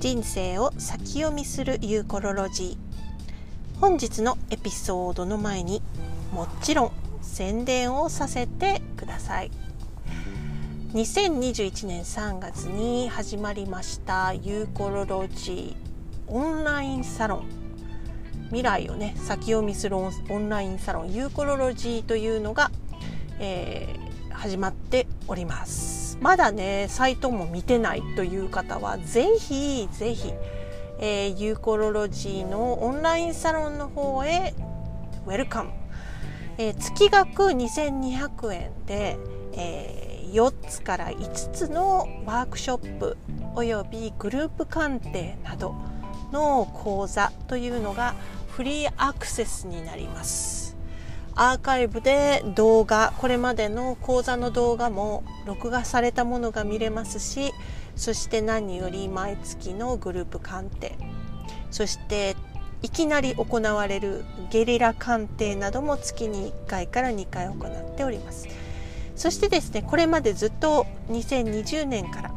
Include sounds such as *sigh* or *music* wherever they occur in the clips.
人生を先読みするユーコロロジー。本日のエピソードの前にもちろん宣伝をさせてください。2021年3月に始まりましたユーコロロジー。オンラインサロン。未来をね先読みするオンラインサロン。ユーコロロジーというのが、えー、始まっております。まだねサイトも見てないという方はぜひぜひ、えー、ユーコロロジーのオンラインサロンの方へウェルカム、えー、月額2200円で、えー、4つから5つのワークショップおよびグループ鑑定などの講座というのがフリーアクセスになります。アーカイブで動画これまでの講座の動画も録画されたものが見れますしそして何より毎月のグループ鑑定。そしていきなり行われるゲリラ鑑定なども月に1回から2回行っております。そしてですねこれまでずっと2020年から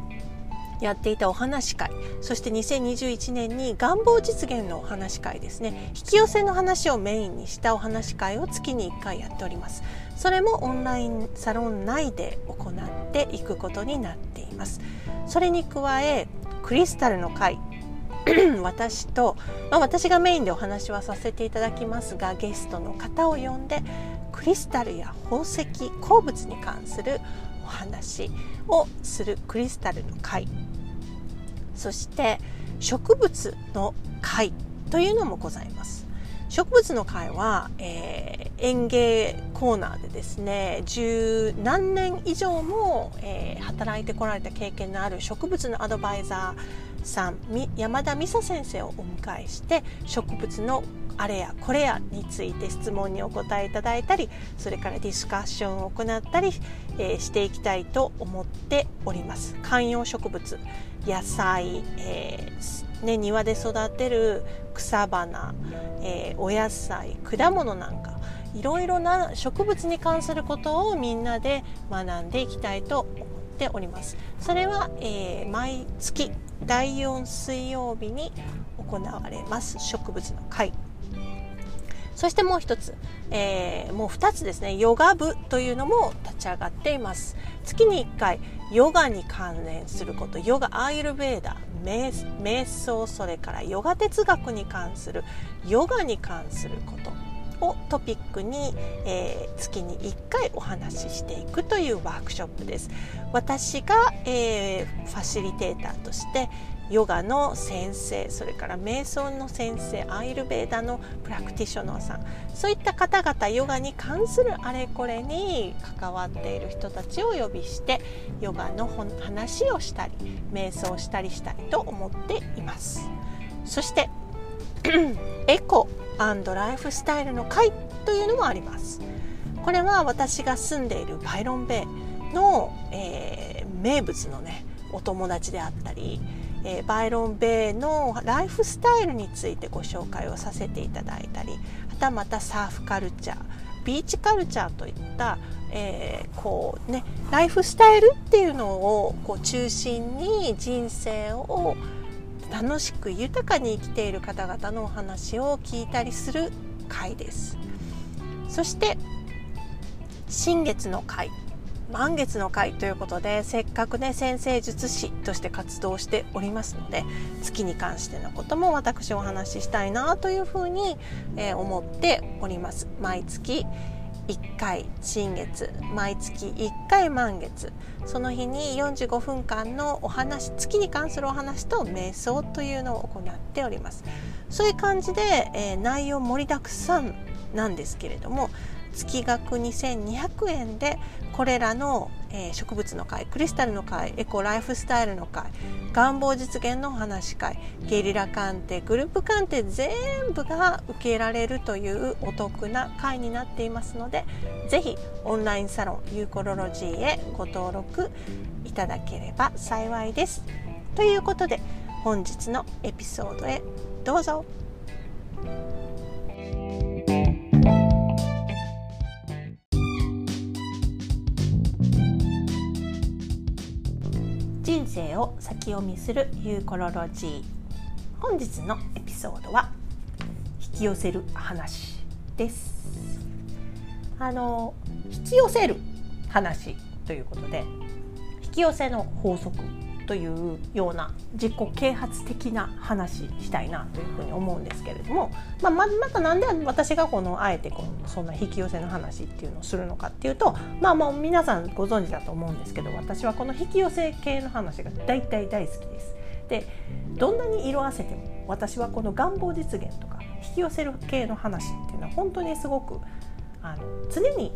やっていたお話会。そして2021年に願望実現のお話会ですね。引き寄せの話をメインにしたお話会を月に1回やっております。それもオンラインサロン内で行っていくことになっています。それに加えクリスタルの会。*clears throat* 私と、まあ、私がメインでお話はさせていただきますがゲストの方を呼んでクリスタルや宝石鉱物に関するお話をするクリスタルの会。そして植物の会というのもございます。植物の会は、えー、園芸コーナーでですね十何年以上も、えー、働いてこられた経験のある植物のアドバイザーさん山田美沙先生をお迎えして植物のあれやこれやについて質問にお答えいただいたりそれからディスカッションを行ったり、えー、していきたいと思っております。観葉植物野菜、えー、ね、庭で育てる草花、えー、お野菜果物なんかいろいろな植物に関することをみんなで学んでいきたいと思っております。それは、え毎月第4水曜日に行われます植物の会。そしてもう一つ、えー、もう二つですね、ヨガ部というのも立ち上がっています。月に1回、ヨガに関連すること、ヨガ、アーユルベーダ、瞑想、それからヨガ哲学に関する、ヨガに関することをトピックに、えー、月に1回お話ししていくというワークショップです。私が、えー、ファシリテーターとしてヨガの先生それから瞑想の先生アイルベーダのプラクティショナーさん。そういった方々ヨガに関するあれこれに関わっている人たちを呼びしてヨガの話をしたり瞑想したりしたいと思っています。そして *clears throat* エコライフスタイルの会というのもあります。これは私が住んでいるバイロンベイの、えー、名物のねお友達であったりえー、バイロン・ベイのライフスタイルについてご紹介をさせていただいたりはたまたサーフカルチャービーチカルチャーといった、えー、こうねライフスタイルっていうのをこう中心に人生を楽しく豊かに生きている方々のお話を聞いたりする回です。そして新月の回。満月の会ということでせっかくね先生術師として活動しておりますので月に関してのことも私お話ししたいなというふうに、えー、思っております。毎月1回新月毎月1回満月。その日に45分間のお話月に関するお話と瞑想というのを行っております。そういう感じで、えー、内容盛りだくさんなんですけれども月額2200円でこれらの、え、植物の会クリスタルの会エコライフスタイルの会願望実現のお話会ゲリラ鑑定グループ鑑定全部が受けられるというお得な会になっていますのでぜひオンラインサロンユーコロロジーへご登録いただければ幸いです。ということで本日のエピソードへどうぞ。生を先読みするユーコロロジー。本日のエピソードは引き寄せる話です。あの引き寄せる話ということで引き寄せの法則というような自己啓発的な話したいなというふうに思うんですけれども、まあ、ままたなんで私がこのあえてこのそんな引き寄せの話っていうのをするのかっていうとまあもう皆さんご存知だと思うんですけど私はこの引き寄せ系の話が大体大好きです。でどんなに色あせても私はこの願望実現とか引き寄せる系の話っていうのは本当にすごくあの常に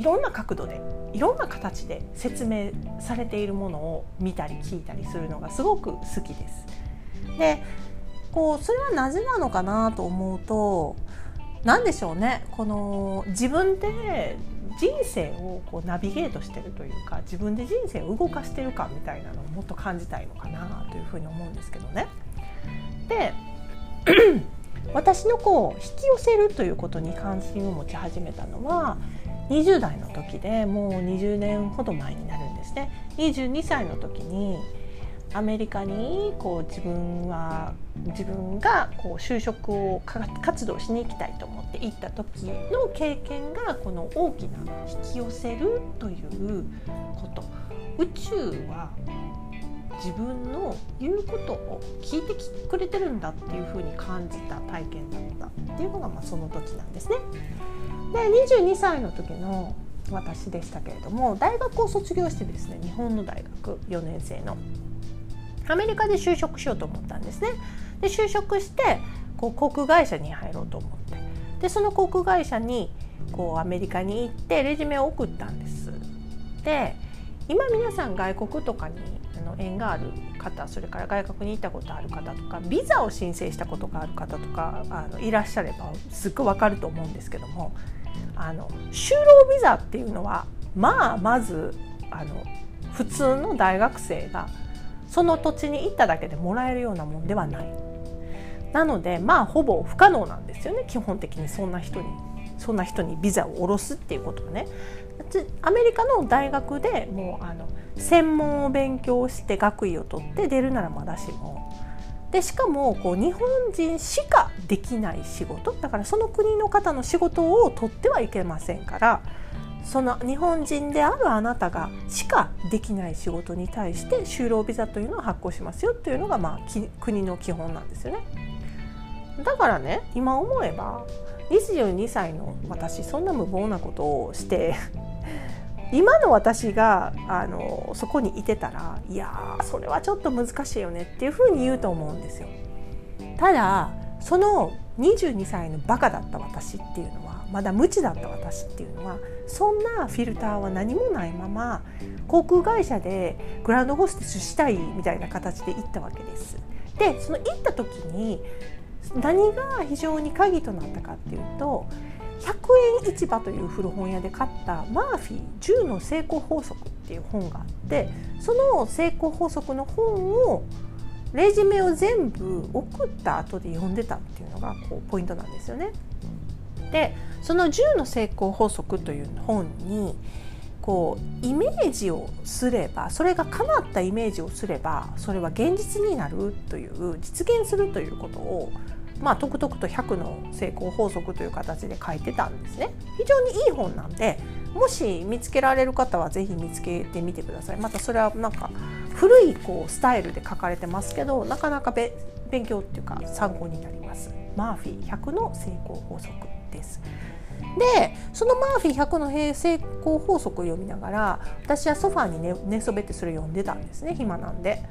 いろんな角度でいろんな形で説明されているものを見たり聞いたりするのがすごく好きです。でこうそれはなぜなのかなと思うと何でしょうねこの自分で人生をこうナビゲートしてるというか自分で人生を動かしてるかみたいなのをもっと感じたいのかなというふうに思うんですけどね。で *clears throat* 私のこう引き寄せるということに関心を持ち始めたのは20代の時でもう20年ほど前になるんですね22歳の時にアメリカにこう自分は自分がこう就職を活動しに行きたいと思って行った時の経験がこの大きな引き寄せるということ宇宙は自分の言うことを聞いてくれてるんだっていうふうに感じた体験だったっていうのがまあその時なんですね。で22歳の時の私でしたけれども大学を卒業してですね日本の大学4年生のアメリカで就職しようと思ったんですね。で就職してこう航空会社に入ろうと思ってでその航空会社にこうアメリカに行ってレジュメを送ったんです。で今皆さん外国とかにあの縁がある方それから外国に行ったことある方とかビザを申請したことがある方とかあのいらっしゃればすっごいわかると思うんですけどもあの就労ビザっていうのはまあまずあの普通の大学生がその土地に行っただけでもらえるようなもんではない。なのでまあほぼ不可能なんですよね基本的にそんな人にそんな人にビザを下ろすっていうことはね。アメリカの大学でもうあの専門を勉強して学位を取って出るならまだしもでしかもこう日本人しかできない仕事だからその国の方の仕事を取ってはいけませんからその日本人であるあなたがしかできない仕事に対して就労ビザというのを発行しますよというのがまあ国の基本なんですよね。だからね今思えば22歳の私そんな無謀なことをして今の私があのそこにいてたらいやそれはちょっと難しいよねっていうふうに言うと思うんですよ。ただその22歳のバカだった私っていうのはまだ無知だった私っていうのはそんなフィルターは何もないまま航空会社でグランドホステスしたいみたいな形で行ったわけです。でその行った時に何が非常に鍵となったかっていうと100円市場という古本屋で買ったマーフィー10の成功法則っていう本があってその成功法則の本をレジュメを全部送った後で読んでたっていうのがこうポイントなんですよね。でその10の成功法則という本にこうイメージをすればそれが叶ったイメージをすればそれは現実になるという実現するということをまあ、とくとくと100の成功法則という形で書いてたんですね。非常にいい本なんでもし見つけられる方は是非見つけてみてください。またそれはなんか古いこうスタイルで書かれてますけどなかなか勉強っていうか参考になります。マーフィー100の成功法則です。でそのマーフィー100の成功法則を読みながら私はソファーに寝寝そべってそれ読んでたんですね。暇なんで。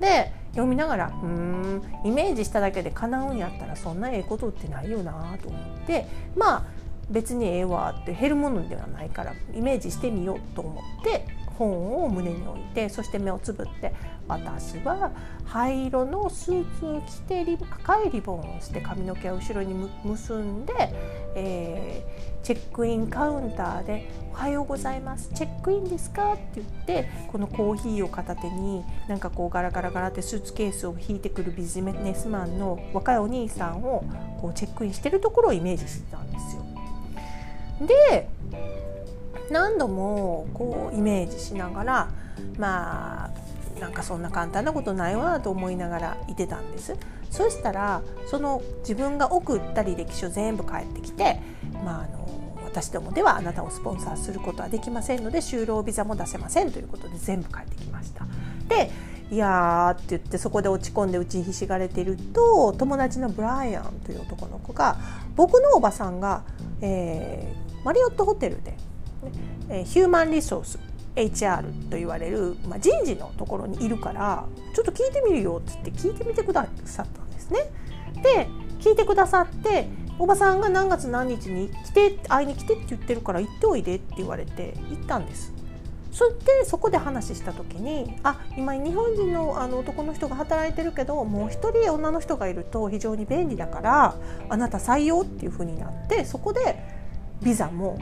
で読みながらうんイメージしただけで叶うんやったらそんなええことってないよなと思ってまあ別にええわって減るものではないからイメージしてみようと思って本を胸に置いてそして目をつぶって私は灰色のスーツを着て赤いリボンをして髪の毛を後ろに結んで、えー、チェックインカウンターで「おはようございますチェックインですか?」って言ってこのコーヒーを片手になんかこうガラガラガラってスーツケースを引いてくるビジネスマンの若いお兄さんをこうチェックインしてるところをイメージしてたんですよ。で何度もこうイメージしながらまあなんかそんな簡単なことないわと思いながらいてたんですそしたらその自分が送った履歴書全部返ってきて、まあ、あの私どもではあなたをスポンサーすることはできませんので就労ビザも出せませんということで全部返ってきました。でいやーって言ってそこで落ち込んで打ちひしがれてると友達のブライアンという男の子が僕のおばさんが、えー、マリオットホテルで、え、ヒューマンリソース HR と言われる、まあ、人事のところにいるからちょっと聞いてみるよって言って聞いてみてくださったんですね。で聞いてくださっておばさんが何月何日に来て会いに来てって言ってるから行っておいでって言われて行ったんです。それでそこで話した時にあ今日本人のあの男の人が働いてるけどもう一人女の人がいると非常に便利だからあなた採用っていうふうになってそこでビザも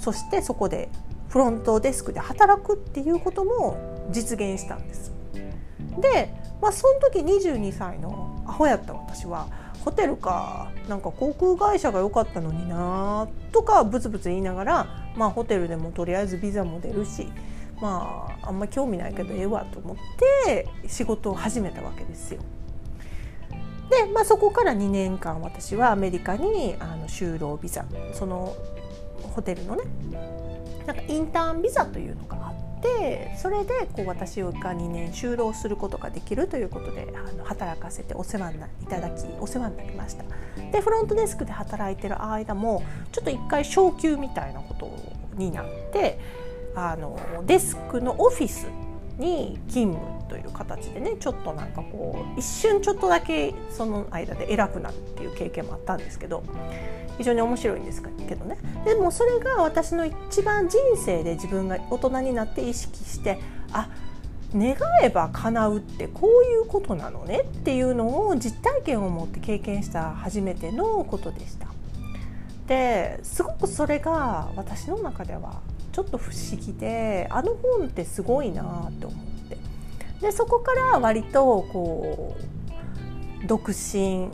そしてそこでフロントデスクで働くっていうことも実現したんです。で、まあ、その時22歳のアホやった私はホテルかなんか航空会社が良かったのになとかブツブツ言いながら、まあ、ホテルでもとりあえずビザも出るしまああんま興味ないけどええわと思って仕事を始めたわけですよ。で、まあ、そこから2年間私はアメリカにあの就労ビザそのホテルのね。なんかインターンビザというのがあってそれでこう私が2年就労することができるということであの働かせてお世話にいただきお世話になりました。でフロントデスクで働いてる間もちょっと一回昇給みたいなことになってあのデスクのオフィスに勤務という形でねちょっとなんかこう一瞬ちょっとだけその間で偉くなるっていう経験もあったんですけど非常に面白いんですけどねでもそれが私の一番人生で自分が大人になって意識してあ願えば叶うってこういうことなのねっていうのを実体験を持って経験した初めてのことでした。ですごくそれが私の中ではちょっと不思議であの本ってすごいなって思ってでそこから割とこう独身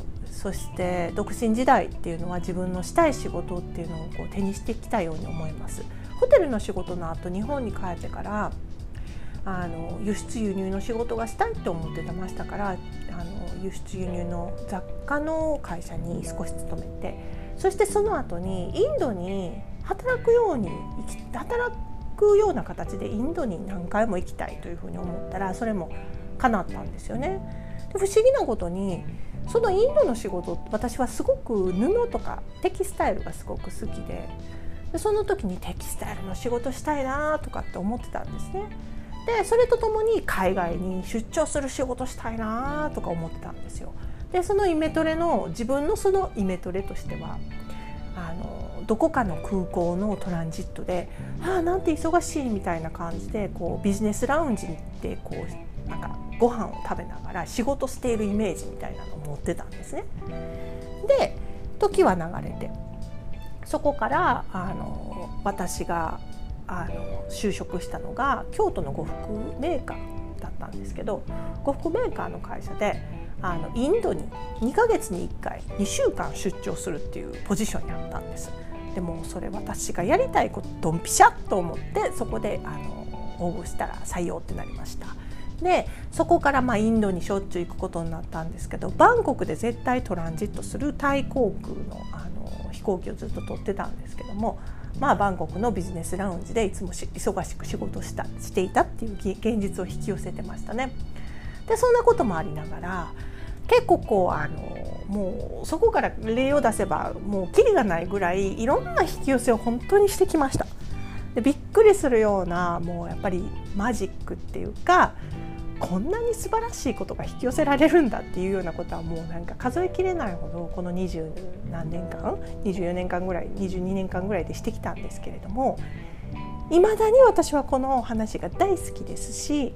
そして独身時代っていうのは自分のしたい仕事っていうのをこう手にしてきたように思います。ホテルの仕事の後日本に帰ってからあの輸出輸入の仕事がしたいって思ってましたからあの輸出輸入の雑貨の会社に少し勤めてそしてその後にインドに働くように働くような形でインドに何回も行きたいというふうに思ったらそれも叶ったんですよね。で不思議なことにそのインドの仕事私はすごく布とかテキスタイルがすごく好きででその時にテキスタイルの仕事したいなとかって思ってたんですね。でそれとともに海外に出張する仕事したいなとか思ってたんですよ。でそのイメトレの自分のそのイメトレとしてはあのどこかの空港のトランジットで「ああなんて忙しい」みたいな感じでこうビジネスラウンジに行ってこうなんかご飯を食べながら仕事しているイメージみたいなのを持ってたんですね。で時は流れてそこからあの私があの就職したのが京都の呉服メーカーだったんですけど呉服メーカーの会社であのインドに2ヶ月に1回2週間出張するっていうポジションにあったんです。でもそれ私がやりたいことドンピシャと思ってそこであの応募したら採用ってなりました。でそこからまあインドにしょっちゅう行くことになったんですけどバンコクで絶対トランジットするタイ航空のあの飛行機をずっと取ってたんですけども、まあ、バンコクのビジネスラウンジでいつも忙しく仕事したしていたっていう現実を引き寄せてましたね。でそんなこともありながら結構こうあのもうそこから例を出せばもうキリがないぐらいいろんな引き寄せを本当にしてきました。でびっくりするようなもうやっぱりマジックっていうかこんなに素晴らしいことが引き寄せられるんだっていうようなことはもうなんか数えきれないほどこの二十何年間24年間ぐらい22年間ぐらいでしてきたんですけれどもいまだに私はこのお話が大好きですし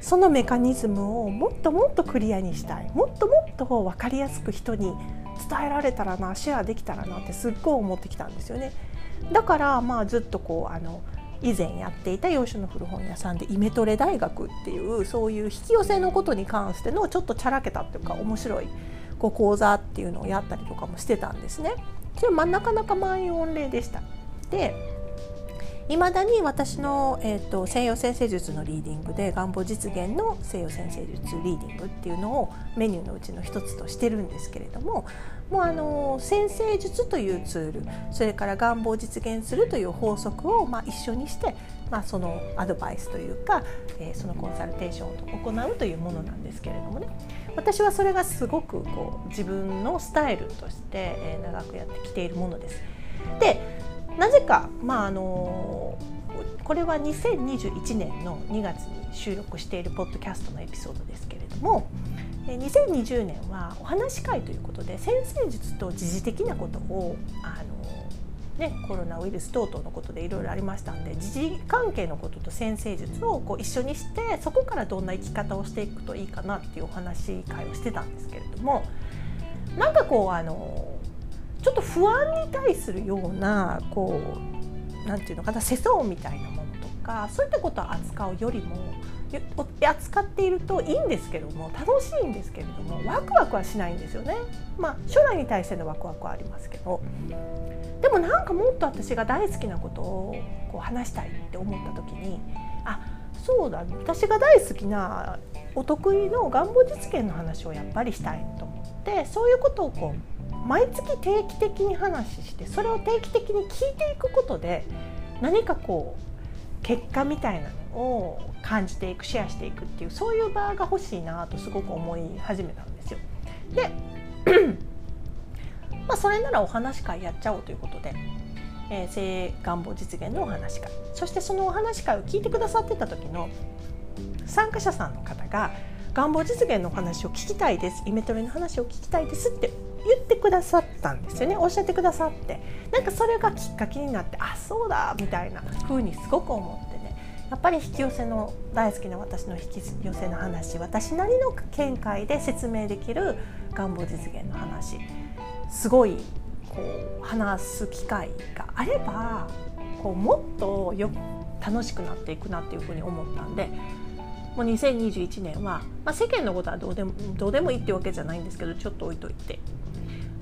そのメカニズムをもっともっとクリアにしたいもっともっと分かりやすく人に伝えられたらなシェアできたらなってすっごい思ってきたんですよね。だからまあずっとこうあの以前やっていた洋書の古本屋さんでイメトレ大学っていうそういう引き寄せのことに関してのちょっとチャラけたっていうか面白いこう講座っていうのをやったりとかもしてたんですね。それまなかなか満員御礼でした。でいまだに私の、えーと、西洋先生術のリーディングで願望実現の西洋先生術リーディングっていうのをメニューのうちの一つとしてるんですけれどももうあの先生術というツールそれから願望を実現するという法則を、まあ、一緒にして、まあ、そのアドバイスというか、えー、そのコンサルテーションを行うというものなんですけれどもね私はそれがすごくこう自分のスタイルとして、長くやってきているものです。でなぜか、まああのこれは2021年の2月に収録しているポッドキャストのエピソードですけれども2020年はお話し会ということで先生術と時事的なことをあの、ね、コロナウイルス等々のことでいろいろありましたんで時事関係のことと先生術をこう一緒にしてそこからどんな生き方をしていくといいかなっていうお話し会をしてたんですけれどもなんかこうあのちょっと不安に対するようなこうなんていうのかな世相みたいなものとかそういったことを扱うよりも扱っているといいんですけども楽しいんですけれどもワクワクはしないんですよね。まあ将来に対してのワクワクはありますけどでもなんかもっと私が大好きなことをこう話したいって思った時にあそうだ私が大好きなお得意の願望実現の話をやっぱりしたいと思ってそういうことをこう毎月定期的に話してそれを定期的に聞いていくことで何かこう結果みたいなのを感じていくシェアしていくっていうそういう場が欲しいなとすごく思い始めたんですよ。で *clears throat* まあそれならお話会やっちゃおうということで、えー、性願望実現のお話会そしてそのお話会を聞いてくださってた時の参加者さんの方が願望実現のお話を聞きたいですイメトレの話を聞きたいですって言ってくださったんですよね。おっしゃってくださって。なんかそれがきっかけになってあそうだみたいな風にすごく思ってね。やっぱり引き寄せの大好きな私の引き寄せの話私なりの見解で説明できる願望実現の話。すごいこう話す機会があればこうもっとよ楽しくなっていくなっていうふうに思ったんでもう2021年は、まあ、世間のことはどうでもどうでもいいってわけじゃないんですけどちょっと置いといて。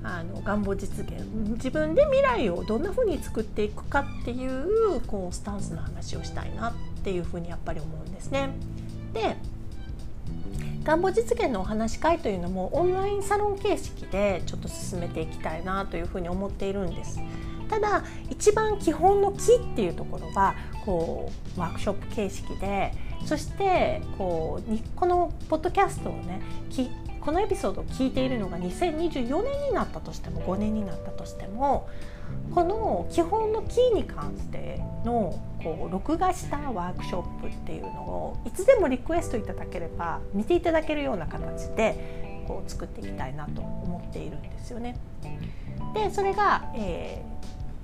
あの願望実現自分で未来をどんなふうに作っていくかっていうこうスタンスの話をしたいなっていうふうにやっぱり思うんですね。で願望実現のお話し会というのもオンラインサロン形式でちょっと進めていきたいなというふうに思っているんです。ただ一番基本の木っていうところはこうワークショップ形式でそしてこうこのポッドキャストをねこのエピソードを聞いているのが2024年になったとしても5年になったとしてもこの基本のキーに関してのこう録画したワークショップっていうのをいつでもリクエストいただければ見ていただけるような形でこう作っていきたいなと思っているんですよね。でそれが、え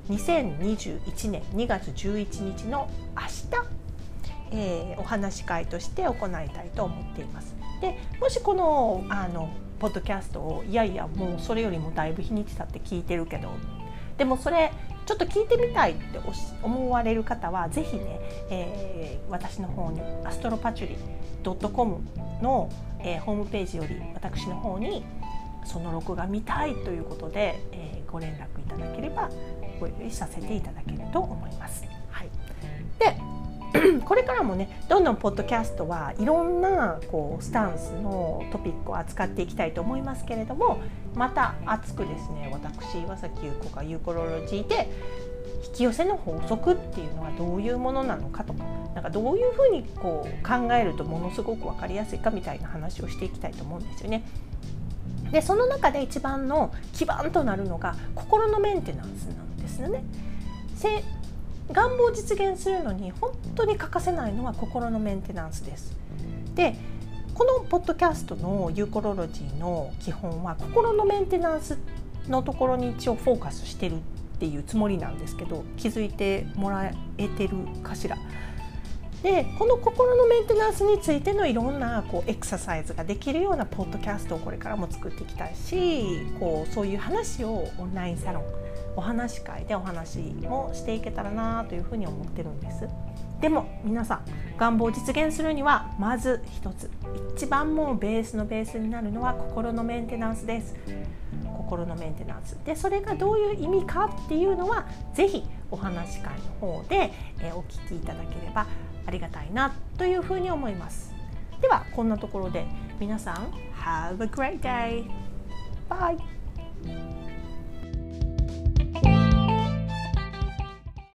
ー、2021年2月11日の明日、えー、お話し会として行いたいと思っています。でもしこのあのポッドキャストをいやいやもうそれよりもだいぶ日にち経って聞いてるけどでもそれちょっと聞いてみたいって思われる方はぜひね、えー、私の方にアストロパチュリ .com の、えー、ホームページより私の方にその録画見たいということで、えー、ご連絡いただければご用意させていただけると思います。はい、で *clears throat* これからもねどんどんポッドキャストはいろんなこうスタンスのトピックを扱っていきたいと思いますけれどもまた熱くですね私岩崎優子がユーコロロジーで引き寄せの法則っていうのはどういうものなのかとかなんかどういうふうにこう考えるとものすごく分かりやすいかみたいな話をしていきたいと思うんですよね。でその中で一番の基盤となるのが心のメンテナンスなんですよね。願望を実現するのに本当に欠かせないのは心のメンテナンスです。でこのポッドキャストのユーコロロジーの基本は心のメンテナンスのところに一応フォーカスしてるっていうつもりなんですけど気づいてもらえてるかしら。でこの心のメンテナンスについてのいろんなこうエクササイズができるようなポッドキャストをこれからも作っていきたいしこうそういう話をオンラインサロンお話し会でお話もしていけたらなというふうに思ってるんですでも皆さん願望を実現するにはまず一つ一番もうベースのベースになるのは心のメンテナンスです心のメンテナンスでそれがどういう意味かっていうのは是非お話し会の方で、えお聞きいただければありがたいなというふうに思いますではこんなところで皆さん Have a great day! Bye!